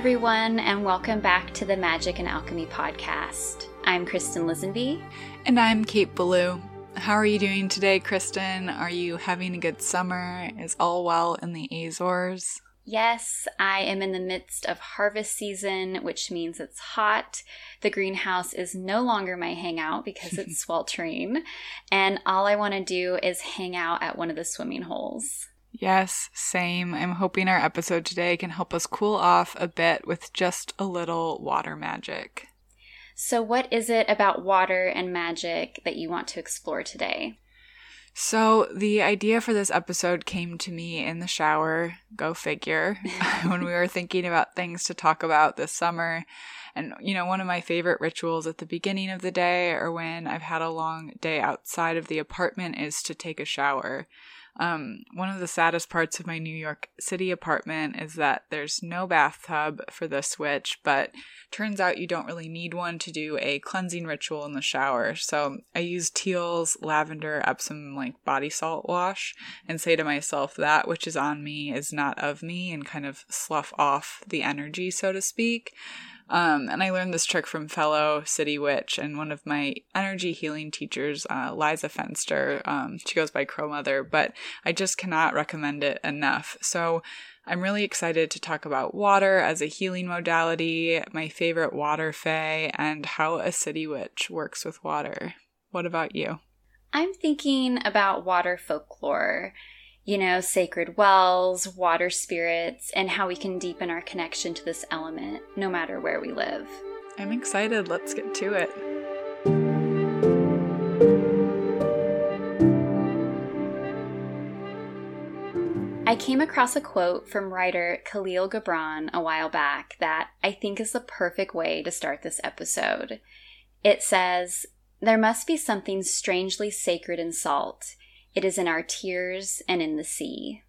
Everyone, and welcome back to the Magic and Alchemy podcast. I'm Kristen Lisenby. And I'm Kate Belew. How are you doing today, Kristen? Are you having a good summer? Is all well in the Azores? Yes, I am in the midst of harvest season, which means it's hot. The greenhouse is no longer my hangout because it's sweltering. And all I want to do is hang out at one of the swimming holes. Yes, same. I'm hoping our episode today can help us cool off a bit with just a little water magic. So, what is it about water and magic that you want to explore today? So, the idea for this episode came to me in the shower, go figure, when we were thinking about things to talk about this summer. And, you know, one of my favorite rituals at the beginning of the day or when I've had a long day outside of the apartment is to take a shower. Um, one of the saddest parts of my New York City apartment is that there's no bathtub for the switch, but turns out you don't really need one to do a cleansing ritual in the shower. So I use Teal's lavender Epsom like body salt wash and say to myself that which is on me is not of me and kind of slough off the energy, so to speak. Um, and I learned this trick from fellow city witch and one of my energy healing teachers, uh, Liza Fenster. Um, she goes by Crow Mother, but I just cannot recommend it enough. So I'm really excited to talk about water as a healing modality, my favorite water fae, and how a city witch works with water. What about you? I'm thinking about water folklore you know, sacred wells, water spirits, and how we can deepen our connection to this element no matter where we live. I'm excited. Let's get to it. I came across a quote from writer Kahlil Gibran a while back that I think is the perfect way to start this episode. It says, There must be something strangely sacred in salt it is in our tears and in the sea.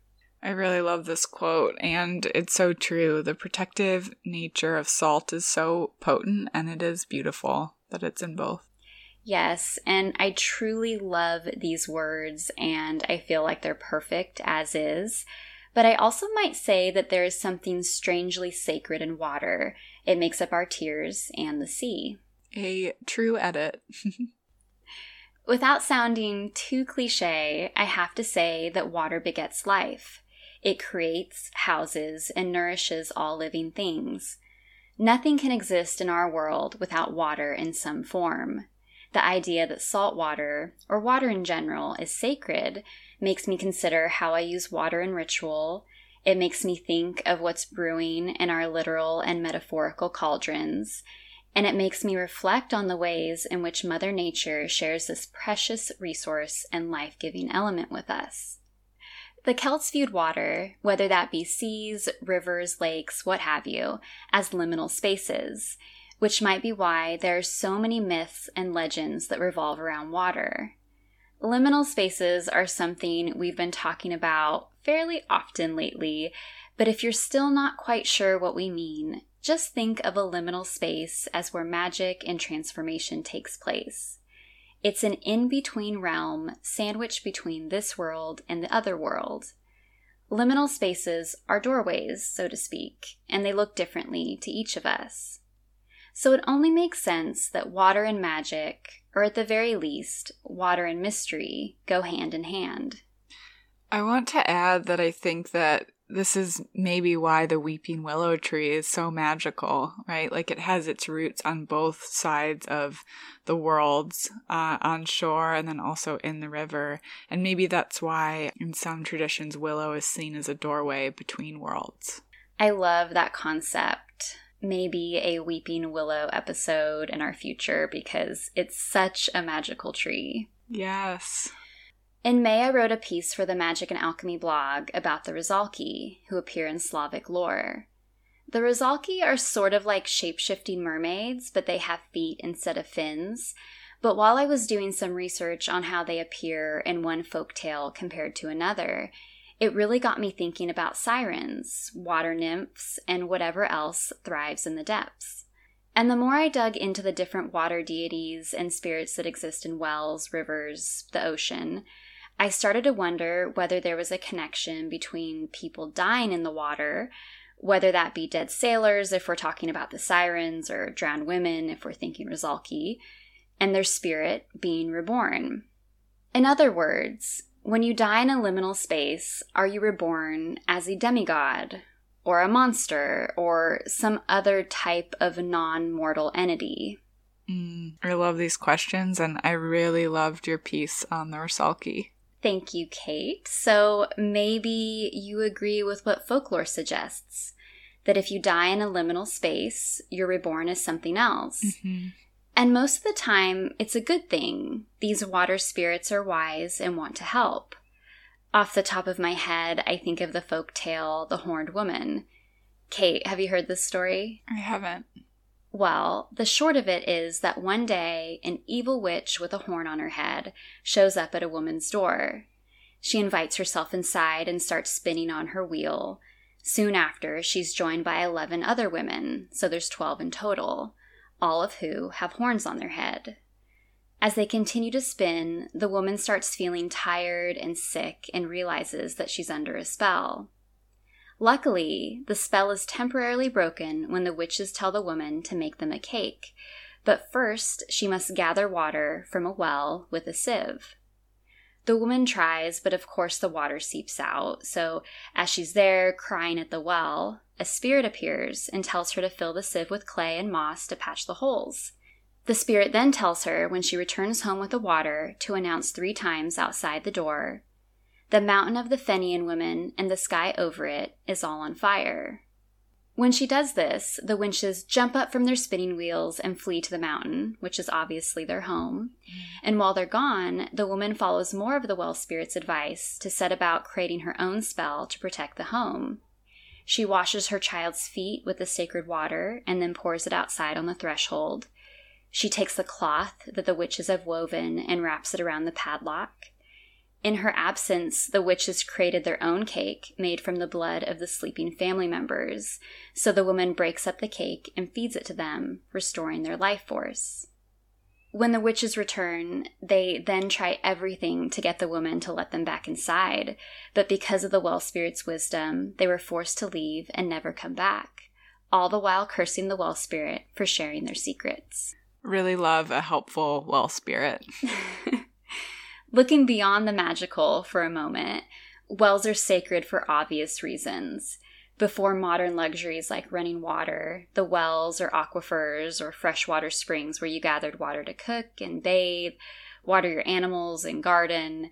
I really love this quote, and it's so true. The protective nature of salt is so potent, and it is beautiful that it's in both. Yes, and I truly love these words, and I feel like they're perfect as is. But I also might say that there is something strangely sacred in water. It makes up our tears and the sea. A true edit. Without sounding too cliche, I have to say that water begets life. It creates, houses, and nourishes all living things. Nothing can exist in our world without water in some form. The idea that salt water, or water in general, is sacred makes me consider how I use water in ritual. It makes me think of what's brewing in our literal and metaphorical cauldrons and it makes me reflect on the ways in which Mother Nature shares this precious resource and life giving element with us. The Celts viewed water, whether that be seas, rivers, lakes, what have you, as liminal spaces, which might be why there are so many myths and legends that revolve around water. Liminal spaces are something we've been talking about fairly often lately, but if you're still not quite sure what we mean, just think of a liminal space as where magic and transformation takes place. It's an in between realm sandwiched between this world and the other world. Liminal spaces are doorways, so to speak, and they look differently to each of us. So it only makes sense that water and magic, or at the very least, water and mystery, go hand in hand. I want to add that I think that this is maybe why the weeping willow tree is so magical, right? Like it has its roots on both sides of the worlds, uh, on shore and then also in the river. And maybe that's why in some traditions, willow is seen as a doorway between worlds. I love that concept. Maybe a weeping willow episode in our future because it's such a magical tree. Yes. In May, I wrote a piece for the Magic and Alchemy blog about the Rusalki, who appear in Slavic lore. The Rusalki are sort of like shape shifting mermaids, but they have feet instead of fins. But while I was doing some research on how they appear in one folk tale compared to another, it really got me thinking about sirens, water nymphs, and whatever else thrives in the depths. And the more I dug into the different water deities and spirits that exist in wells, rivers, the ocean, I started to wonder whether there was a connection between people dying in the water, whether that be dead sailors if we're talking about the sirens, or drowned women if we're thinking Rusalki, and their spirit being reborn. In other words, when you die in a liminal space, are you reborn as a demigod, or a monster, or some other type of non mortal entity? Mm, I love these questions, and I really loved your piece on the Rusalki. Thank you, Kate. So maybe you agree with what folklore suggests that if you die in a liminal space, you're reborn as something else. Mm-hmm. And most of the time, it's a good thing. These water spirits are wise and want to help. Off the top of my head, I think of the folk tale, The Horned Woman. Kate, have you heard this story? I haven't. Well, the short of it is that one day an evil witch with a horn on her head shows up at a woman's door. She invites herself inside and starts spinning on her wheel. Soon after, she's joined by 11 other women, so there's 12 in total, all of who have horns on their head. As they continue to spin, the woman starts feeling tired and sick and realizes that she's under a spell. Luckily, the spell is temporarily broken when the witches tell the woman to make them a cake, but first she must gather water from a well with a sieve. The woman tries, but of course the water seeps out, so as she's there crying at the well, a spirit appears and tells her to fill the sieve with clay and moss to patch the holes. The spirit then tells her when she returns home with the water to announce three times outside the door the mountain of the Fenian women and the sky over it is all on fire. When she does this, the winches jump up from their spinning wheels and flee to the mountain, which is obviously their home. And while they're gone, the woman follows more of the well spirit's advice to set about creating her own spell to protect the home. She washes her child's feet with the sacred water and then pours it outside on the threshold. She takes the cloth that the witches have woven and wraps it around the padlock. In her absence, the witches created their own cake made from the blood of the sleeping family members. So the woman breaks up the cake and feeds it to them, restoring their life force. When the witches return, they then try everything to get the woman to let them back inside, but because of the well spirit's wisdom, they were forced to leave and never come back, all the while cursing the well spirit for sharing their secrets. Really love a helpful well spirit. Looking beyond the magical for a moment, wells are sacred for obvious reasons. Before modern luxuries like running water, the wells or aquifers or freshwater springs where you gathered water to cook and bathe, water your animals and garden,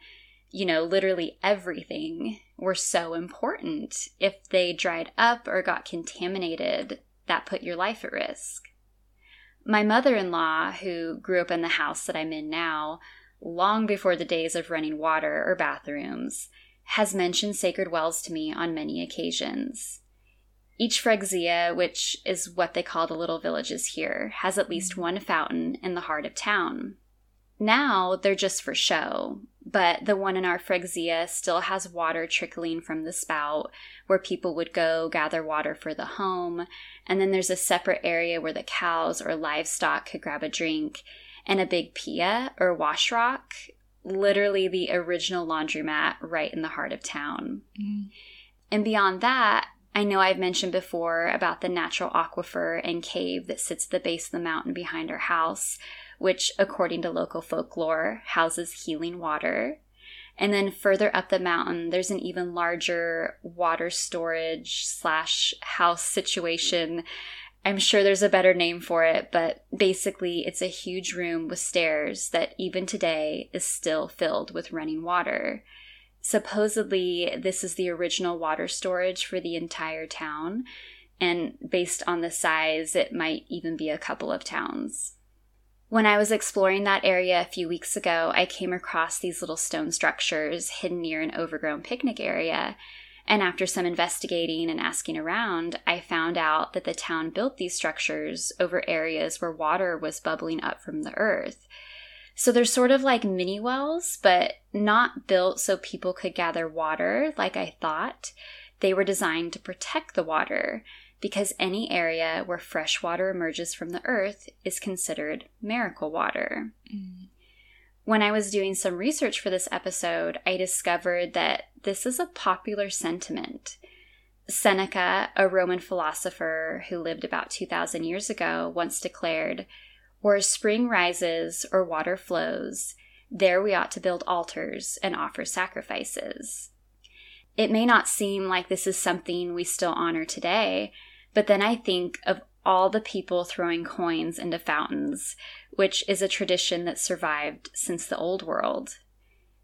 you know, literally everything were so important. If they dried up or got contaminated, that put your life at risk. My mother in law, who grew up in the house that I'm in now, long before the days of running water or bathrooms, has mentioned sacred wells to me on many occasions. Each freguesia, which is what they call the little villages here, has at least one fountain in the heart of town. Now they're just for show, but the one in our freguesia still has water trickling from the spout where people would go gather water for the home, and then there's a separate area where the cows or livestock could grab a drink, and a big pia or wash rock, literally the original laundromat right in the heart of town. Mm. And beyond that, I know I've mentioned before about the natural aquifer and cave that sits at the base of the mountain behind our house, which, according to local folklore, houses healing water. And then further up the mountain, there's an even larger water storage slash house situation I'm sure there's a better name for it, but basically, it's a huge room with stairs that even today is still filled with running water. Supposedly, this is the original water storage for the entire town, and based on the size, it might even be a couple of towns. When I was exploring that area a few weeks ago, I came across these little stone structures hidden near an overgrown picnic area, and after some investigating and asking around, I found out that the town built these structures over areas where water was bubbling up from the earth. So they're sort of like mini wells, but not built so people could gather water like I thought. They were designed to protect the water because any area where fresh water emerges from the earth is considered miracle water. Mm. When I was doing some research for this episode, I discovered that this is a popular sentiment. Seneca, a Roman philosopher who lived about 2,000 years ago, once declared Where spring rises or water flows, there we ought to build altars and offer sacrifices. It may not seem like this is something we still honor today, but then I think of all the people throwing coins into fountains, which is a tradition that survived since the Old World.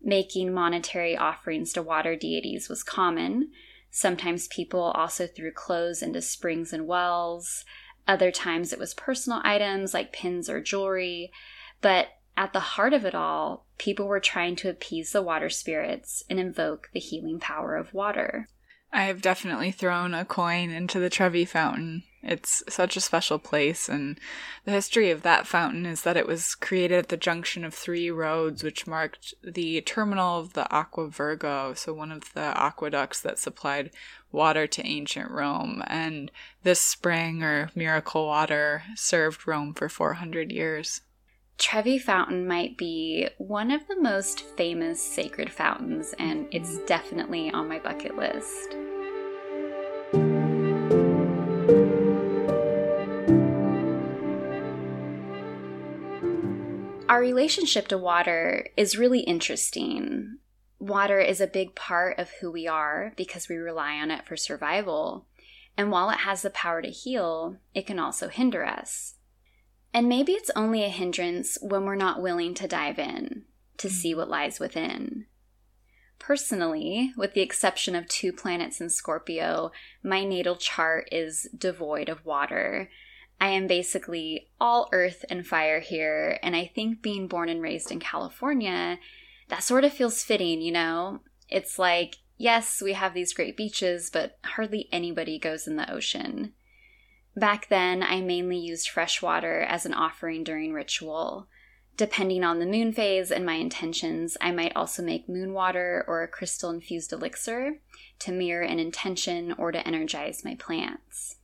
Making monetary offerings to water deities was common. Sometimes people also threw clothes into springs and wells. Other times it was personal items like pins or jewelry. But at the heart of it all, people were trying to appease the water spirits and invoke the healing power of water. I have definitely thrown a coin into the Trevi Fountain. It's such a special place, and the history of that fountain is that it was created at the junction of three roads, which marked the terminal of the Aqua Virgo, so one of the aqueducts that supplied water to ancient Rome. And this spring or miracle water served Rome for 400 years. Trevi Fountain might be one of the most famous sacred fountains, and it's definitely on my bucket list. Our relationship to water is really interesting. Water is a big part of who we are because we rely on it for survival. And while it has the power to heal, it can also hinder us. And maybe it's only a hindrance when we're not willing to dive in to see what lies within. Personally, with the exception of two planets in Scorpio, my natal chart is devoid of water. I am basically all earth and fire here, and I think being born and raised in California, that sort of feels fitting, you know? It's like, yes, we have these great beaches, but hardly anybody goes in the ocean. Back then, I mainly used fresh water as an offering during ritual. Depending on the moon phase and my intentions, I might also make moon water or a crystal infused elixir to mirror an intention or to energize my plants.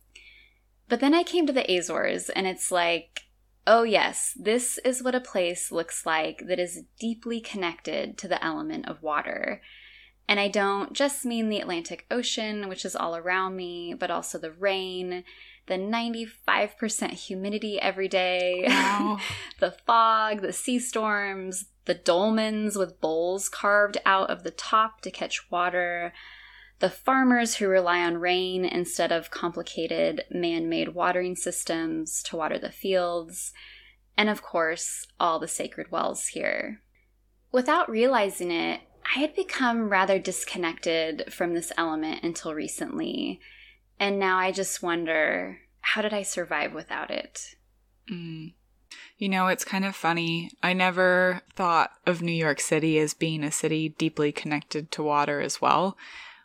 But then I came to the Azores, and it's like, oh, yes, this is what a place looks like that is deeply connected to the element of water. And I don't just mean the Atlantic Ocean, which is all around me, but also the rain the 95% humidity every day, wow. the fog, the sea storms, the dolmens with bowls carved out of the top to catch water, the farmers who rely on rain instead of complicated man made watering systems to water the fields, and of course, all the sacred wells here. Without realizing it, I had become rather disconnected from this element until recently and now I just wonder how did I survive without it? Mm. You know, it's kind of funny. I never thought of New York City as being a city deeply connected to water as well.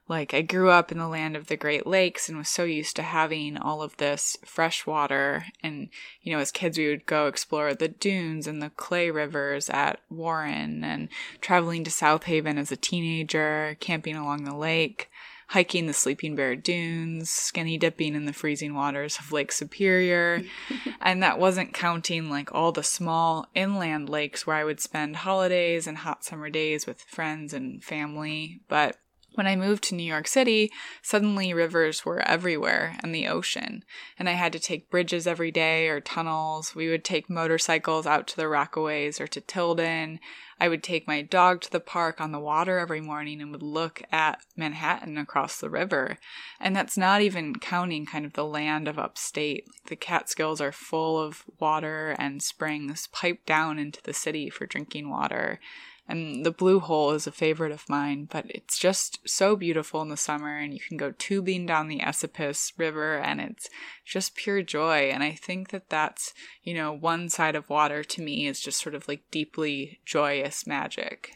Like, I grew up in the land of the Great Lakes and was so used to having all of this fresh water. And, you know, as kids, we would go explore the dunes and the clay rivers at Warren and traveling to South Haven as a teenager, camping along the lake hiking the Sleeping Bear Dunes, skinny dipping in the freezing waters of Lake Superior. and that wasn't counting like all the small inland lakes where I would spend holidays and hot summer days with friends and family. But when I moved to New York City, suddenly rivers were everywhere and the ocean, and I had to take bridges every day or tunnels. We would take motorcycles out to the Rockaways or to Tilden. I would take my dog to the park on the water every morning and would look at Manhattan across the river. And that's not even counting kind of the land of upstate. The Catskills are full of water and springs piped down into the city for drinking water. And the Blue Hole is a favorite of mine, but it's just so beautiful in the summer, and you can go tubing down the Esopus River, and it's just pure joy. And I think that that's, you know, one side of water to me is just sort of like deeply joyous magic.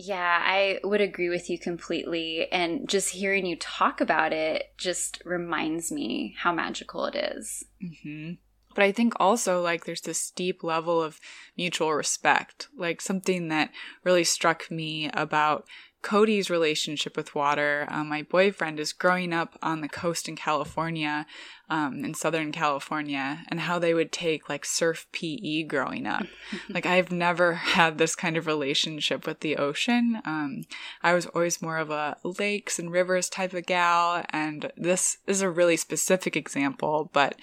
Yeah, I would agree with you completely. And just hearing you talk about it just reminds me how magical it is. Mm-hmm. But I think also like there's this deep level of mutual respect. Like something that really struck me about Cody's relationship with water. Um, my boyfriend is growing up on the coast in California, um, in Southern California, and how they would take like surf PE growing up. like, I've never had this kind of relationship with the ocean. Um, I was always more of a lakes and rivers type of gal, and this is a really specific example, but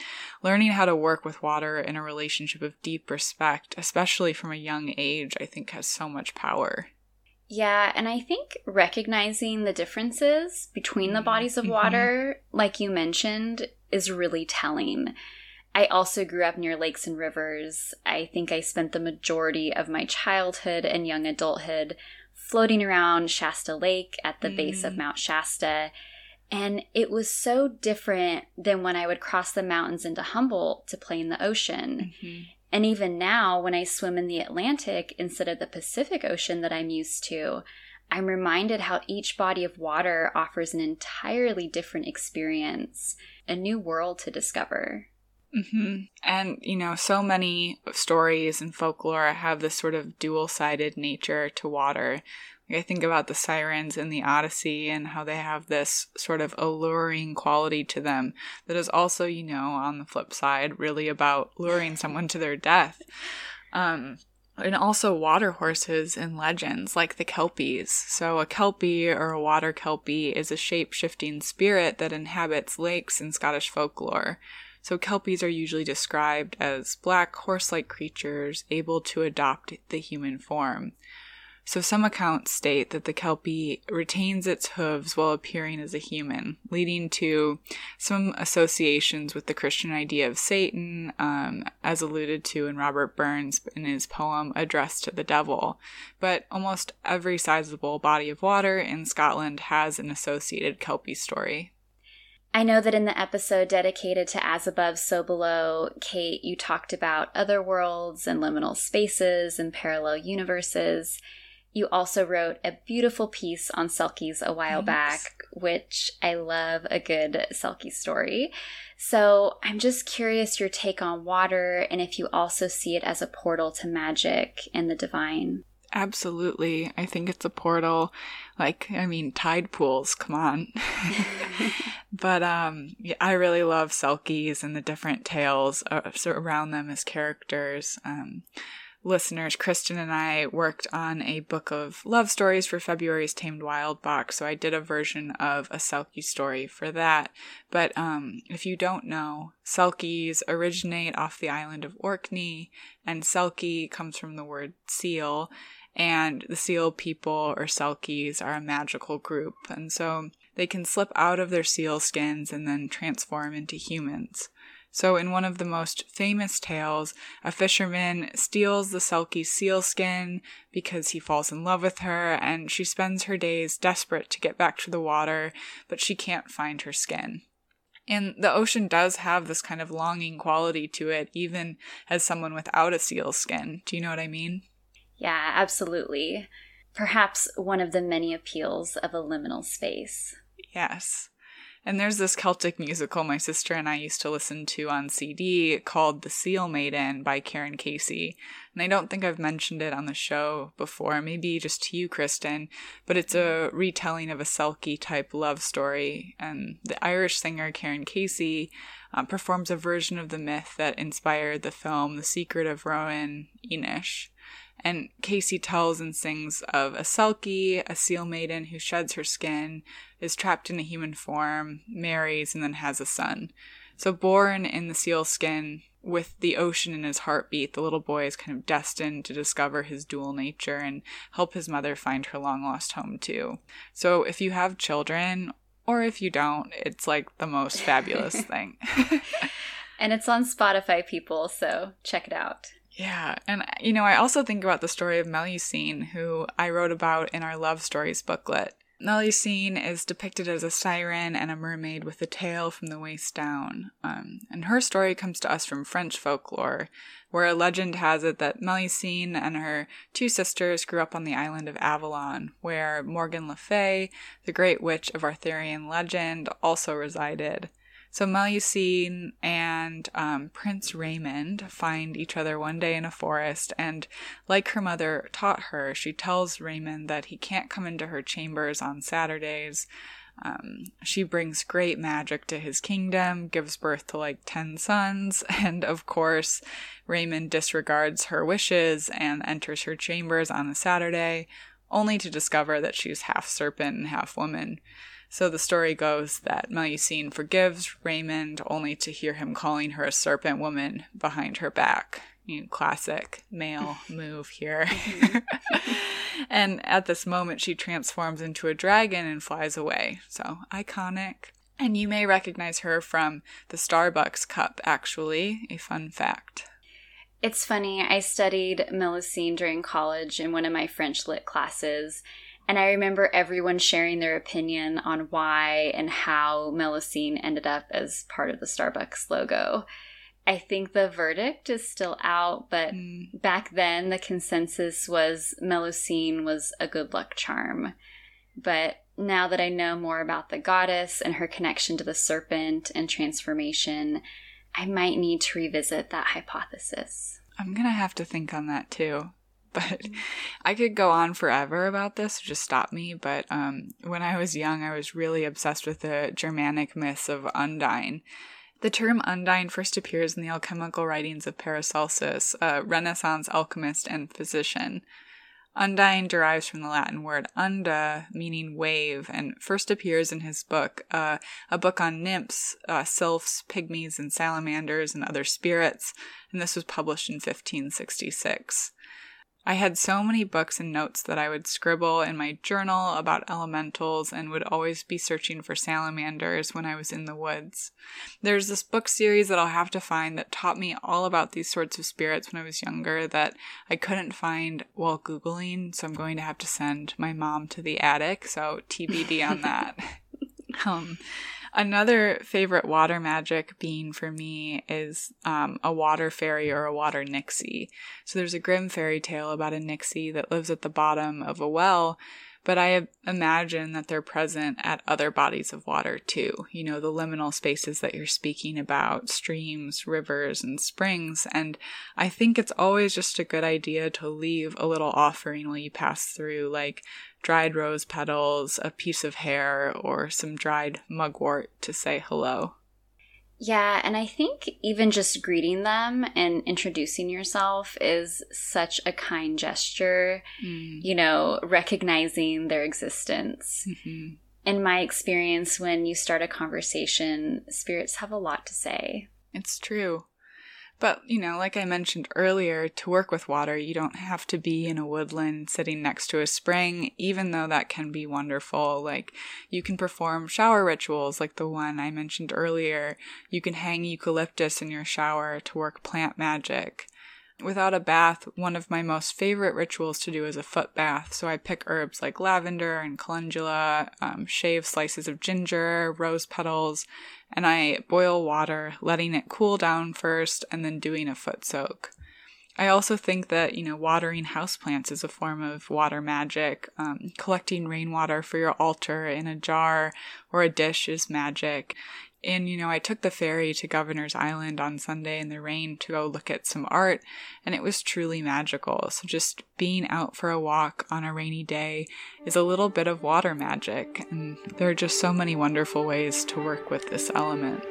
learning how to work with water in a relationship of deep respect, especially from a young age, I think has so much power. Yeah, and I think recognizing the differences between the bodies of mm-hmm. water, mm-hmm. like you mentioned, is really telling. I also grew up near lakes and rivers. I think I spent the majority of my childhood and young adulthood floating around Shasta Lake at the mm. base of mm. Mount Shasta. And it was so different than when I would cross the mountains into Humboldt to play in the ocean. Mm-hmm. And even now, when I swim in the Atlantic instead of the Pacific Ocean that I'm used to, I'm reminded how each body of water offers an entirely different experience, a new world to discover. Mm-hmm. And, you know, so many stories and folklore have this sort of dual sided nature to water. I think about the sirens in the Odyssey and how they have this sort of alluring quality to them that is also, you know, on the flip side, really about luring someone to their death. Um, and also water horses in legends like the Kelpies. So, a Kelpie or a water Kelpie is a shape shifting spirit that inhabits lakes in Scottish folklore. So, Kelpies are usually described as black horse like creatures able to adopt the human form. So some accounts state that the Kelpie retains its hooves while appearing as a human, leading to some associations with the Christian idea of Satan, um, as alluded to in Robert Burns in his poem Address to the Devil. But almost every sizable body of water in Scotland has an associated Kelpie story. I know that in the episode dedicated to As Above, So Below, Kate, you talked about other worlds and liminal spaces and parallel universes. You also wrote a beautiful piece on Selkies a while Thanks. back, which I love a good Selkie story. So I'm just curious your take on water and if you also see it as a portal to magic and the divine. Absolutely. I think it's a portal. Like, I mean, tide pools, come on. but um yeah, I really love Selkies and the different tales around them as characters. Um listeners, Kristen and I worked on a book of love stories for February's Tamed Wild box, so I did a version of a Selkie story for that. But um, if you don't know, Selkies originate off the island of Orkney, and Selkie comes from the word seal, and the seal people or Selkies are a magical group, and so they can slip out of their seal skins and then transform into humans. So, in one of the most famous tales, a fisherman steals the Selkie sealskin because he falls in love with her, and she spends her days desperate to get back to the water, but she can't find her skin. And the ocean does have this kind of longing quality to it, even as someone without a seal skin. Do you know what I mean? Yeah, absolutely. Perhaps one of the many appeals of a liminal space. Yes. And there's this Celtic musical my sister and I used to listen to on CD called The Seal Maiden by Karan Casey. And I don't think I've mentioned it on the show before, maybe just to you, Kristen, but it's a retelling of a Selkie type love story. And the Irish singer Karan Casey um, performs a version of the myth that inspired the film The Secret of Roan Inish. And Casey tells and sings of a Selkie, a seal maiden who sheds her skin, is trapped in a human form, marries, and then has a son. So, born in the seal skin with the ocean in his heartbeat, the little boy is kind of destined to discover his dual nature and help his mother find her long lost home, too. So, if you have children, or if you don't, it's like the most fabulous thing. and it's on Spotify, people, so check it out. Yeah, and you know, I also think about the story of Melusine, who I wrote about in our Love Stories booklet. Melusine is depicted as a siren and a mermaid with a tail from the waist down. Um, and her story comes to us from French folklore, where a legend has it that Melusine and her two sisters grew up on the island of Avalon, where Morgan Le Fay, the great witch of Arthurian legend, also resided. So Melusine and um, Prince Raymond find each other one day in a forest, and like her mother taught her, she tells Raymond that he can't come into her chambers on Saturdays. Um, she brings great magic to his kingdom, gives birth to like 10 sons, and of course, Raymond disregards her wishes and enters her chambers on a Saturday, only to discover that she's half serpent and half woman. So the story goes that Melusine forgives Raymond only to hear him calling her a serpent woman behind her back. You know, classic male move here. Mm-hmm. and at this moment, she transforms into a dragon and flies away. So iconic. And you may recognize her from the Starbucks cup, actually. A fun fact. It's funny, I studied Melusine during college in one of my French lit classes, and I remember everyone sharing their opinion on why and how Melusine ended up as part of the Starbucks logo. I think the verdict is still out, but mm. back then the consensus was Melusine was a good luck charm. But now that I know more about the goddess and her connection to the serpent and transformation, I might need to revisit that hypothesis. I'm going to have to think on that too but I could go on forever about this, just stop me. But um, when I was young, I was really obsessed with the Germanic myths of Undine. The term Undine first appears in the alchemical writings of Paracelsus, a Renaissance alchemist and physician. Undine derives from the Latin word unda, meaning wave, and first appears in his book, uh, a book on nymphs, uh, sylphs, pygmies, and salamanders, and other spirits, and this was published in 1566. I had so many books and notes that I would scribble in my journal about elementals and would always be searching for salamanders when I was in the woods. There's this book series that I'll have to find that taught me all about these sorts of spirits when I was younger that I couldn't find while Googling, so I'm going to have to send my mom to the attic, so TBD on that. um, Another favorite water magic being for me is um, a water fairy or a water nixie. So there's a Grimm fairy tale about a nixie that lives at the bottom of a well, but I imagine that they're present at other bodies of water too. You know, the liminal spaces that you're speaking about, streams, rivers, and springs. And I think it's always just a good idea to leave a little offering while you pass through, like dried rose petals, a piece of hair, or some dried mugwort to say hello. Yeah, and I think even just greeting them and introducing yourself is such a kind gesture, mm. you know, recognizing their existence. Mm-hmm. In my experience, when you start a conversation, spirits have a lot to say. It's true. But, you know, like I mentioned earlier, to work with water, you don't have to be in a woodland sitting next to a spring, even though that can be wonderful. Like, you can perform shower rituals like the one I mentioned earlier. You can hang eucalyptus in your shower to work plant magic. Without a bath, one of my most favorite rituals to do is a foot bath. So I pick herbs like lavender and calendula, um, shave slices of ginger, rose petals, and I boil water, letting it cool down first and then doing a foot soak. I also think that, you know, watering houseplants is a form of water magic. Um, collecting rainwater for your altar in a jar or a dish is magic. And, you know, I took the ferry to Governor's Island on Sunday in the rain to go look at some art, and it was truly magical. So, just being out for a walk on a rainy day is a little bit of water magic, and there are just so many wonderful ways to work with this element.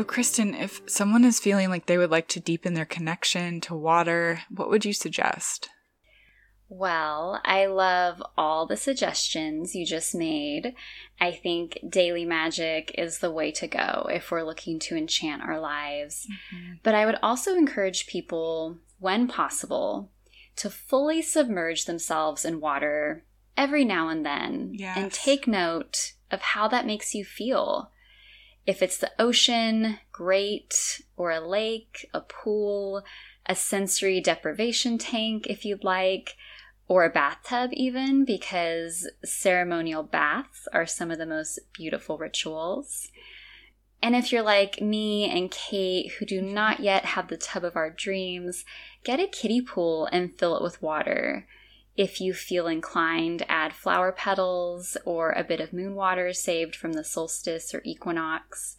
So, Kristen, if someone is feeling like they would like to deepen their connection to water, what would you suggest? Well, I love all the suggestions you just made. I think daily magic is the way to go if we're looking to enchant our lives. Mm-hmm. But I would also encourage people, when possible, to fully submerge themselves in water every now and then yes. and take note of how that makes you feel. If it's the ocean, great, or a lake, a pool, a sensory deprivation tank, if you'd like or a bathtub, even, because ceremonial baths are some of the most beautiful rituals. And if you're like me and Kate, who do not yet have the tub of our dreams, get a kiddie pool and fill it with water. If you feel inclined, add flower petals or a bit of moon water saved from the solstice or equinox.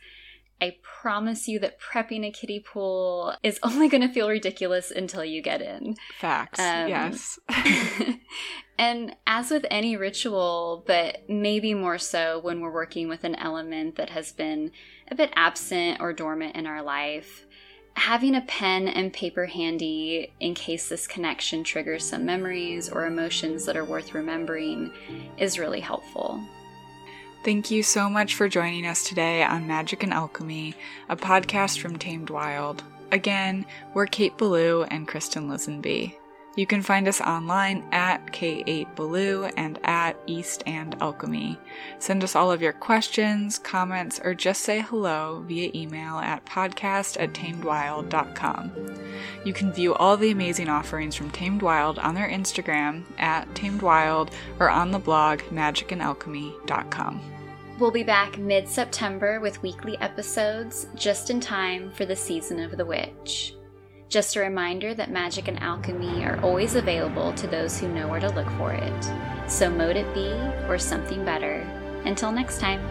I promise you that prepping a kiddie pool is only going to feel ridiculous until you get in. Facts. Um, yes. and as with any ritual, but maybe more so when we're working with an element that has been a bit absent or dormant in our life, having a pen and paper handy in case this connection triggers some memories or emotions that are worth remembering is really helpful. Thank you so much for joining us today on Magic and Alchemy, a podcast from Tamed Wild. Again, we're Kate Belew and Kristen Lisenby. You can find us online at K8Belew and at East and Alchemy. Send us all of your questions, comments, or just say hello via email at podcast at tamedwild.com. You can view all the amazing offerings from Tamed Wild on their Instagram at tamedwild or on the blog magicandalchemy.com. We'll be back mid September with weekly episodes just in time for the season of the witch. Just a reminder that magic and alchemy are always available to those who know where to look for it. So, mote it be or something better. Until next time.